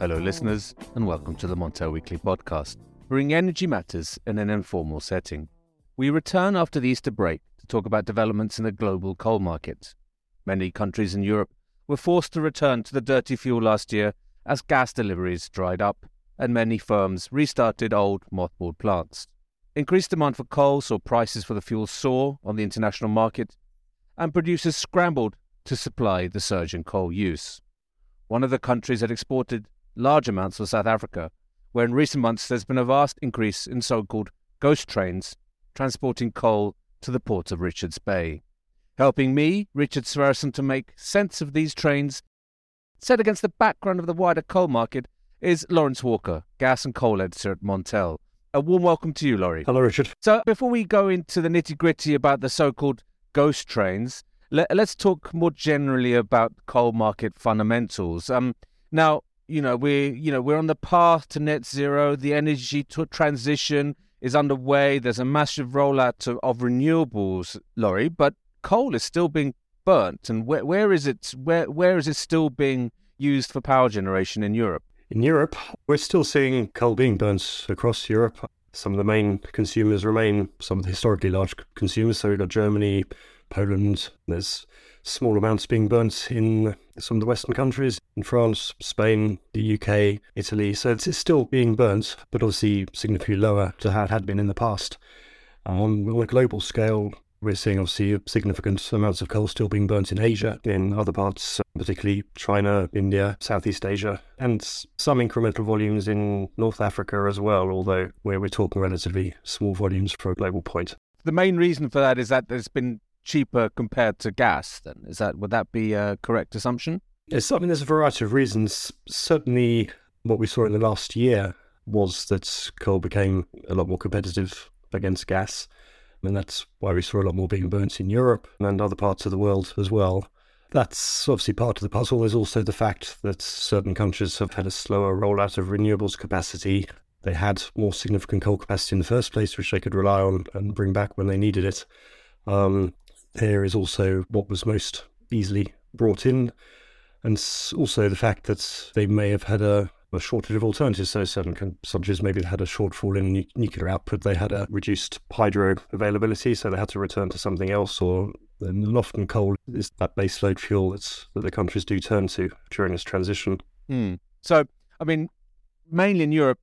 Hello, listeners, and welcome to the Montel Weekly Podcast, bringing energy matters in an informal setting. We return after the Easter break to talk about developments in the global coal market. Many countries in Europe were forced to return to the dirty fuel last year as gas deliveries dried up, and many firms restarted old, mothballed plants. Increased demand for coal saw prices for the fuel soar on the international market, and producers scrambled to supply the surge in coal use. One of the countries that exported large amounts for South Africa, where in recent months there's been a vast increase in so called ghost trains transporting coal to the port of Richards Bay. Helping me, Richard Sverrisson, to make sense of these trains, set against the background of the wider coal market, is Laurence Walker, gas and coal editor at Montel. A warm welcome to you, Laurie. Hello, Richard. So, before we go into the nitty gritty about the so called ghost trains, let, us talk more generally about coal market fundamentals. Um, now, you know, we're you know we're on the path to net zero. The energy transition is underway. There's a massive rollout of, of renewables, Laurie, but coal is still being burnt. And where where is it? Where where is it still being used for power generation in Europe? In Europe, we're still seeing coal being burnt across Europe. Some of the main consumers remain some of the historically large consumers. So we've got Germany, Poland. There's small amounts being burnt in some of the Western countries, in France, Spain, the UK, Italy. So it's still being burnt, but obviously significantly lower to how it had been in the past. Um, on a global scale, we're seeing obviously significant amounts of coal still being burnt in Asia, in other parts, particularly China, India, Southeast Asia, and some incremental volumes in North Africa as well, although where we're talking relatively small volumes for a global point. The main reason for that is that there's been cheaper compared to gas. Then is that would that be a correct assumption? Yes, I mean there's a variety of reasons. Certainly, what we saw in the last year was that coal became a lot more competitive against gas. and that's why we saw a lot more being burnt in Europe and other parts of the world as well. That's obviously part of the puzzle. There's also the fact that certain countries have had a slower rollout of renewables capacity. They had more significant coal capacity in the first place, which they could rely on and bring back when they needed it. Um, here is also what was most easily brought in, and also the fact that they may have had a, a shortage of alternatives. So certain countries maybe had a shortfall in nu- nuclear output, they had a reduced hydro availability, so they had to return to something else. Or and often coal is that baseload fuel that's, that the countries do turn to during this transition. Mm. So, I mean, mainly in Europe,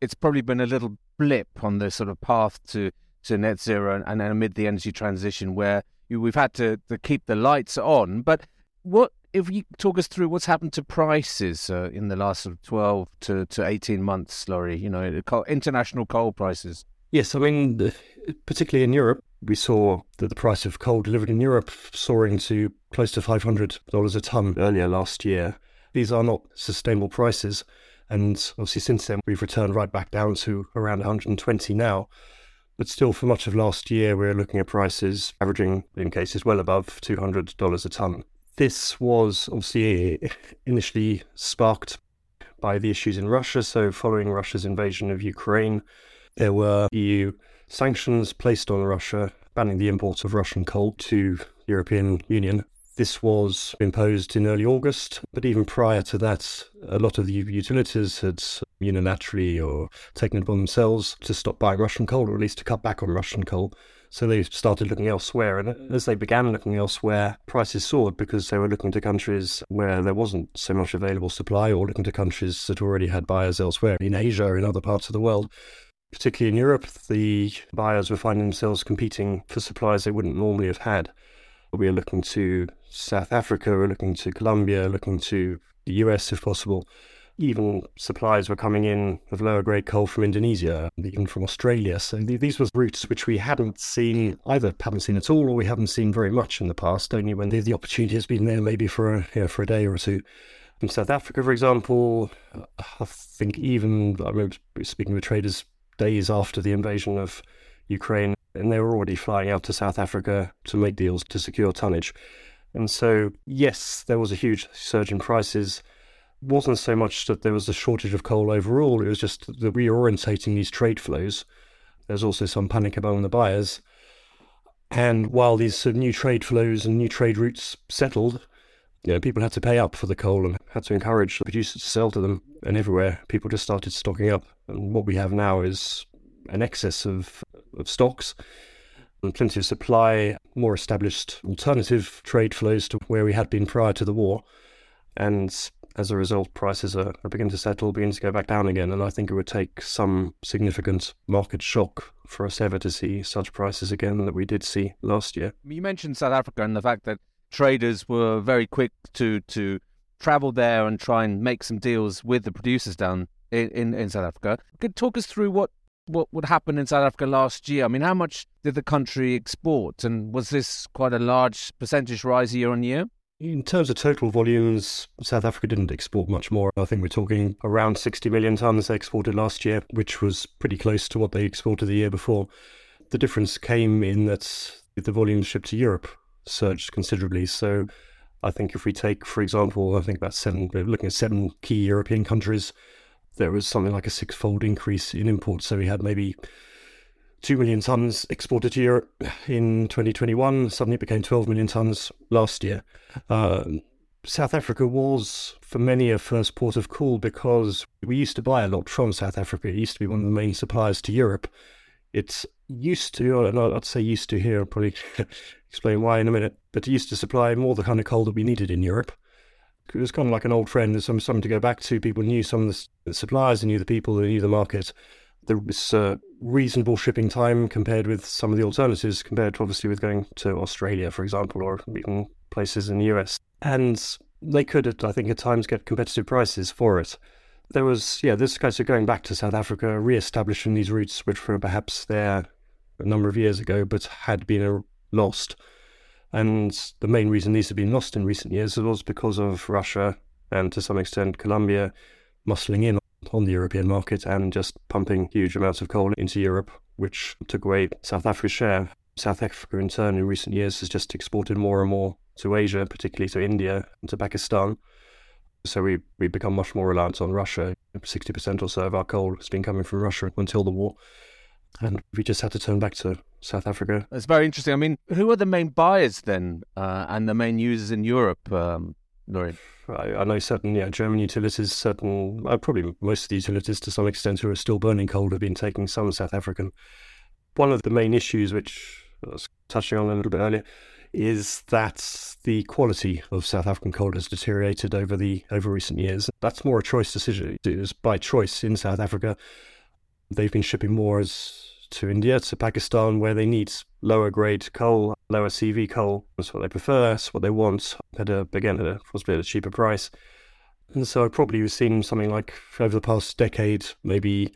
it's probably been a little blip on the sort of path to to net zero and, and amid the energy transition where we've had to, to keep the lights on. But what if you talk us through what's happened to prices uh, in the last sort of 12 to, to 18 months, Laurie, you know, international coal prices? Yes, I mean, particularly in Europe, we saw that the price of coal delivered in Europe soaring to close to $500 a tonne earlier last year. These are not sustainable prices. And obviously, since then, we've returned right back down to around 120 now. But still, for much of last year, we are looking at prices averaging, in cases, well above $200 a tonne. This was obviously initially sparked by the issues in Russia. So, following Russia's invasion of Ukraine, there were EU sanctions placed on Russia, banning the import of Russian coal to the European Union. This was imposed in early August, but even prior to that, a lot of the utilities had unilaterally or taken it upon themselves to stop buying Russian coal, or at least to cut back on Russian coal. So they started looking elsewhere. And as they began looking elsewhere, prices soared because they were looking to countries where there wasn't so much available supply, or looking to countries that already had buyers elsewhere in Asia in other parts of the world. Particularly in Europe, the buyers were finding themselves competing for supplies they wouldn't normally have had. We are looking to South Africa, we're looking to Colombia, looking to the US if possible. Even supplies were coming in of lower grade coal from Indonesia, even from Australia. So these were routes which we hadn't seen, either haven't seen at all or we haven't seen very much in the past, only when the, the opportunity has been there maybe for a, for a day or two. In South Africa, for example, I think even, I remember speaking with traders days after the invasion of Ukraine, and they were already flying out to South Africa to make deals to secure tonnage. And so, yes, there was a huge surge in prices. It wasn't so much that there was a shortage of coal overall, it was just the reorientating these trade flows. There's also some panic among the buyers. And while these new trade flows and new trade routes settled, you know, people had to pay up for the coal and had to encourage the producers to sell to them. And everywhere, people just started stocking up. And what we have now is an excess of, of stocks plenty of supply, more established alternative trade flows to where we had been prior to the war. And as a result, prices are, are beginning to settle, beginning to go back down again. And I think it would take some significant market shock for us ever to see such prices again that we did see last year. You mentioned South Africa and the fact that traders were very quick to to travel there and try and make some deals with the producers down in, in, in South Africa. Could talk us through what what would happen in South Africa last year? I mean, how much did the country export, and was this quite a large percentage rise year on year? In terms of total volumes, South Africa didn't export much more. I think we're talking around 60 million tonnes they exported last year, which was pretty close to what they exported the year before. The difference came in that the volumes shipped to Europe surged considerably. So I think if we take, for example, I think about seven, we're looking at seven key European countries, there was something like a six-fold increase in imports. So we had maybe 2 million tonnes exported to Europe in 2021. Suddenly it became 12 million tonnes last year. Uh, South Africa was, for many, a first port of call because we used to buy a lot from South Africa. It used to be one of the main suppliers to Europe. It's used to, and I'd say used to here, I'll probably explain why in a minute, but it used to supply more the kind of coal that we needed in Europe. It was kind of like an old friend, there's some something to go back to. People knew some of the suppliers, they knew the people, they knew the market. There was uh, reasonable shipping time compared with some of the alternatives, compared to obviously with going to Australia, for example, or even places in the US. And they could, I think, at times get competitive prices for it. There was, yeah, this case of going back to South Africa, re establishing these routes, which were perhaps there a number of years ago, but had been uh, lost. And the main reason these have been lost in recent years was because of Russia and to some extent Colombia muscling in on the European market and just pumping huge amounts of coal into Europe, which took away South Africa's share. South Africa, in turn, in recent years has just exported more and more to Asia, particularly to India and to Pakistan. So we we become much more reliant on Russia. Sixty percent or so of our coal has been coming from Russia until the war, and we just had to turn back to South Africa. It's very interesting. I mean, who are the main buyers then, uh, and the main users in Europe, um, Laurie? I, I, know certain, yeah, German utilities, certain, uh, probably most of the utilities to some extent who are still burning coal have been taking some South African. One of the main issues, which I was touching on a little bit earlier, is that the quality of South African coal has deteriorated over the over recent years. That's more a choice decision. It is by choice in South Africa. They've been shipping more as to India, to Pakistan, where they need lower grade coal, lower CV coal. That's what they prefer, that's what they want, at a, again, at a, possibly at a cheaper price. And so I probably seen something like over the past decade, maybe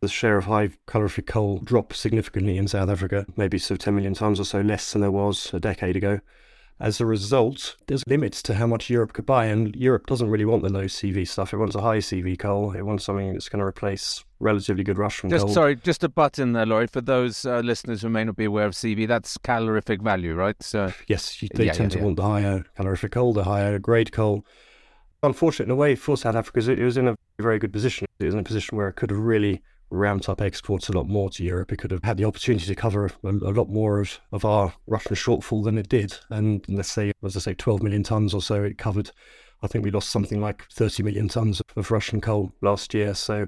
the share of high calorific coal drop significantly in South Africa, maybe sort of 10 million tonnes or so less than there was a decade ago. As a result, there's limits to how much Europe could buy, and Europe doesn't really want the low CV stuff. It wants a high CV coal. It wants something that's going to replace relatively good Russian just, coal. Sorry, just a button there, Laurie. For those uh, listeners who may not be aware of CV, that's calorific value, right? So yes, they yeah, tend yeah, to yeah. want the higher calorific coal, the higher grade coal. Unfortunately, in a way, for South Africa, it was in a very good position. It was in a position where it could have really ramped up exports a lot more to Europe. It could have had the opportunity to cover a, a, lot more of, of our Russian shortfall than it did. And let's say, as I say, 12 million tonnes or so it covered. I think we lost something like 30 million tonnes of Russian coal last year. So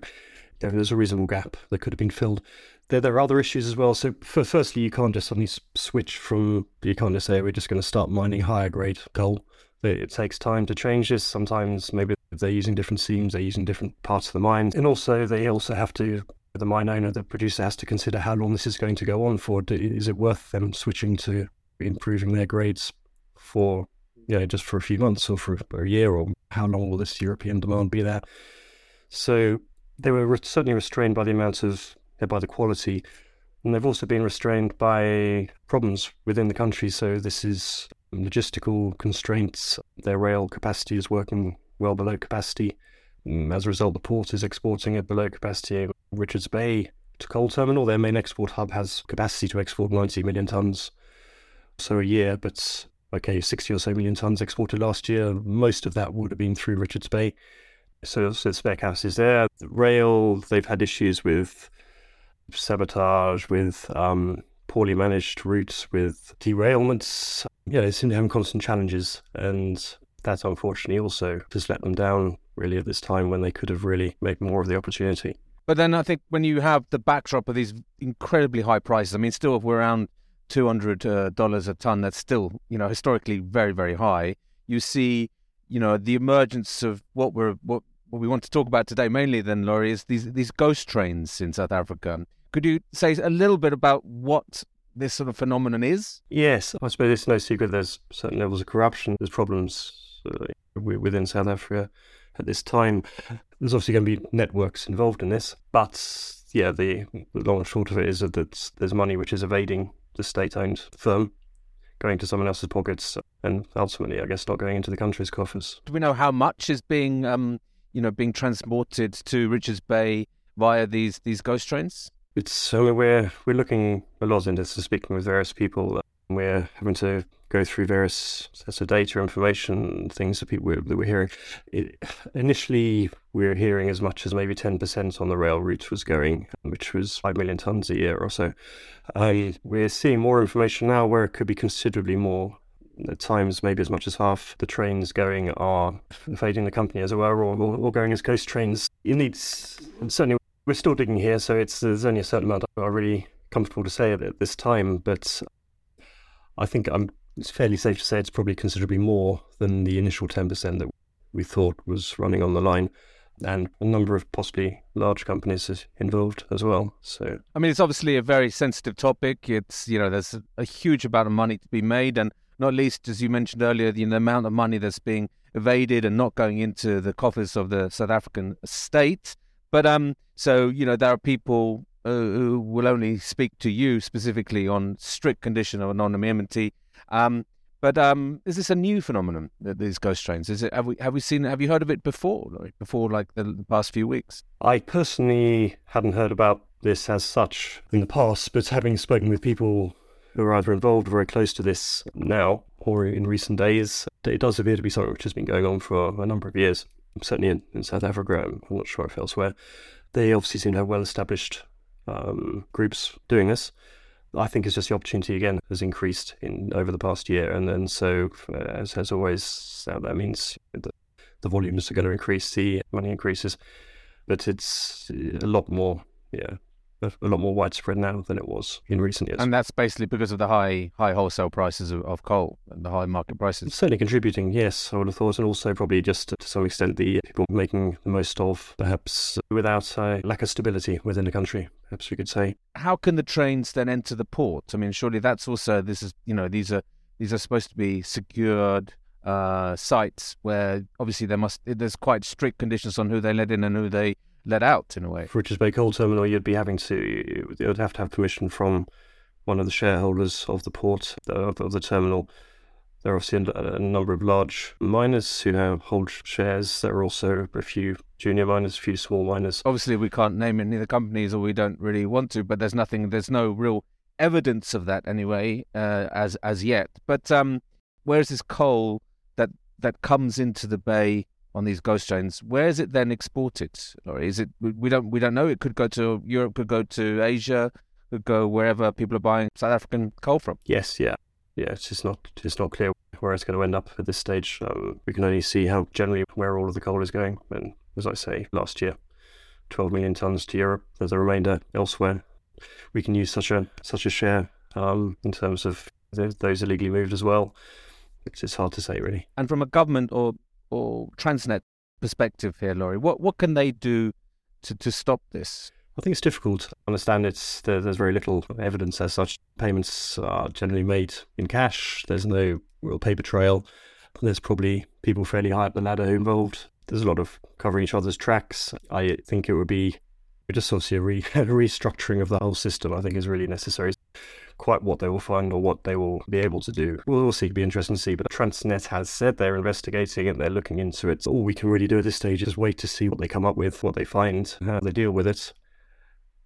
there's a reasonable gap that could have been filled. There, there are other issues as well. So, for, firstly, you can't just suddenly switch from, you can't just say, we're just going to start mining higher grade coal. It takes time to change this. Sometimes maybe they're using different seams, they're using different parts of the mine. And also, they also have to, the mine owner, the producer has to consider how long this is going to go on for. Is it worth them switching to improving their grades for, you know, just for a few months or for a year or how long will this European demand be there? So they were certainly restrained by the amount of, by the quality. And they've also been restrained by problems within the country. So this is logistical constraints. Their rail capacity is working well below capacity. Mm, as a result, the port is exporting at below capacity. Richards Bay to coal terminal, their main export hub, has capacity to export 90 million tonnes so a year, but okay, 60 or so million tonnes exported last year. Most of that would have been through Richards Bay. So, so the spare capacity is there. The rail, they've had issues with sabotage, with um, poorly managed routes, with derailments. Yeah, they seem to have constant challenges. And that unfortunately also has let them down really at this time when they could have really made more of the opportunity. But then I think when you have the backdrop of these incredibly high prices, I mean, still if we're around two hundred uh, dollars a ton, that's still you know historically very very high. You see, you know, the emergence of what we're what what we want to talk about today mainly. Then, Laurie, is these these ghost trains in South Africa. Could you say a little bit about what this sort of phenomenon is? Yes, I suppose it's no secret. There's certain levels of corruption. There's problems uh, within South Africa at this time. There's obviously going to be networks involved in this, but yeah, the, the long and short of it is that there's money which is evading the state-owned firm, going to someone else's pockets, and ultimately, I guess, not going into the country's coffers. Do we know how much is being, um, you know, being transported to Richards Bay via these these ghost trains? It's so we're we're looking a lot into speaking with various people. We're having to go through various sets of data, information, things that people that we're hearing. It, initially, we were hearing as much as maybe 10% on the rail route was going, which was 5 million tonnes a year or so. Um, we're seeing more information now where it could be considerably more. At times, maybe as much as half the trains going are fading the company as well, or, or going as ghost trains. You need certainly we're still digging here, so it's there's only a certain amount I'm really comfortable to say at this time, but I think I'm it's fairly safe to say it's probably considerably more than the initial 10% that we thought was running on the line. And a number of possibly large companies involved as well. So, I mean, it's obviously a very sensitive topic. It's you know, there's a, huge amount of money to be made, and not least, as you mentioned earlier, the, the amount of money that's being evaded and not going into the coffers of the South African state. But um, so you know, there are people uh, who will only speak to you specifically on strict condition of anonymity um, but um, is this a new phenomenon? These ghost trains? Is it? Have we have we seen? Have you heard of it before? Like before, like the, the past few weeks? I personally hadn't heard about this as such in the past, but having spoken with people who are either involved very close to this now or in recent days, it does appear to be something which has been going on for a number of years. Certainly in, in South Africa, I'm not sure if elsewhere. They obviously seem to have well established um, groups doing this. I think it's just the opportunity again has increased in over the past year, and then so uh, as as always, uh, that means the, the volumes are going to increase, the money increases, but it's a lot more, yeah, a lot more widespread now than it was in recent years. And that's basically because of the high high wholesale prices of, of coal and the high market prices. It's certainly contributing, yes, I would have thought, and also probably just to some extent the people making the most of perhaps without a lack of stability within the country, perhaps we could say. How can the trains then enter the port? I mean, surely that's also this is you know these are these are supposed to be secured uh, sites where obviously there must there's quite strict conditions on who they let in and who they let out in a way. For Richards Bay Coal Terminal, you'd be having to, you'd have to have permission from one of the shareholders of the port, of, of the terminal. There are obviously a, a, number of large miners who have hold shares. There are also a few junior miners, a few small miners. Obviously, we can't name any of the companies, or we don't really want to. But there's nothing, there's no real evidence of that anyway, uh, as as yet. But um, where's this coal that that comes into the bay on these ghost trains. Where is it then exported? Or is it we don't we don't know. It could go to Europe, could go to Asia, could go wherever people are buying South African coal from. Yes, yeah, yeah. It's just not it's not clear where it's going to end up at this stage. Um, we can only see how generally where all of the coal is going. And as I say, last year, 12 million tons to Europe. There's a remainder elsewhere. We can use such a such a share um, in terms of those illegally moved as well. It's, it's hard to say really. And from a government or or Transnet perspective here, Laurie? What what can they do to, to stop this? I think it's difficult to understand. It's there's very little evidence as such. Payments are generally made in cash. There's no real paper trail. There's probably people fairly high up the ladder involved. There's a lot of covering each other's tracks. I think it would be just obviously a, re- a restructuring of the whole system. I think is really necessary quite what they will find or what they will be able to do. We'll see. It'll be interesting to see. But Transnet has said they're investigating it, they're looking into it. All we can really do at this stage is wait to see what they come up with, what they find, how they deal with it.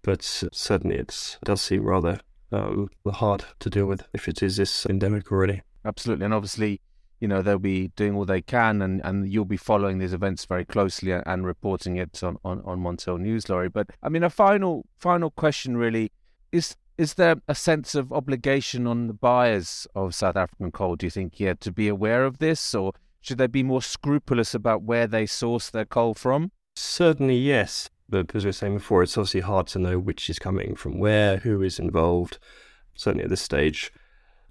But certainly it does seem rather um, hard to deal with if it is this endemic already. Absolutely. And obviously, you know, they'll be doing all they can and, and you'll be following these events very closely and, and reporting it on, on, on Montel News, Laurie. But I mean, a final final question really is is there a sense of obligation on the buyers of South African coal, do you think, yeah, to be aware of this? Or Should they be more scrupulous about where they source their coal from? Certainly, yes. But as we were saying before, it's obviously hard to know which is coming from where, who is involved. Certainly at this stage,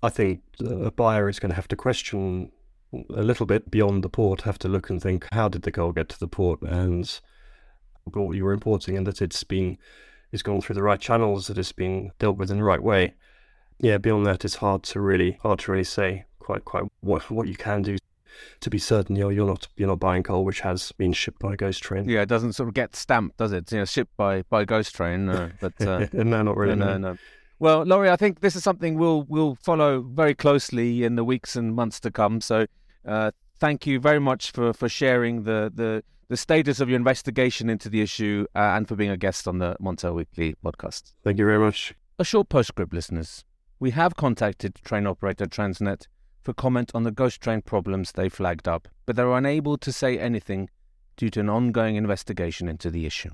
I think a buyer is going to have to question a little bit beyond the port, have to look and think, how did the coal get to the port and what you were importing, and that it's been it's gone through the right channels, that it's been dealt with in the right way. Yeah, beyond that, it's hard to really hard to really say quite quite what what you can do to be certain you're you're not you're not buying coal which has been shipped by a ghost train. Yeah, it doesn't sort of get stamped, does it? You know, shipped by by ghost train. No, but uh, no, not really. No, no, no. Well, Laurie, I think this is something we'll we'll follow very closely in the weeks and months to come. So, uh, thank you very much for, for sharing the, the the status of your investigation into the issue uh, and for being a guest on the Montel Weekly podcast. Thank you very much. A short postscript, listeners. We have contacted train operator Transnet for comment on the ghost train problems they flagged up, but they are unable to say anything due to an ongoing investigation into the issue.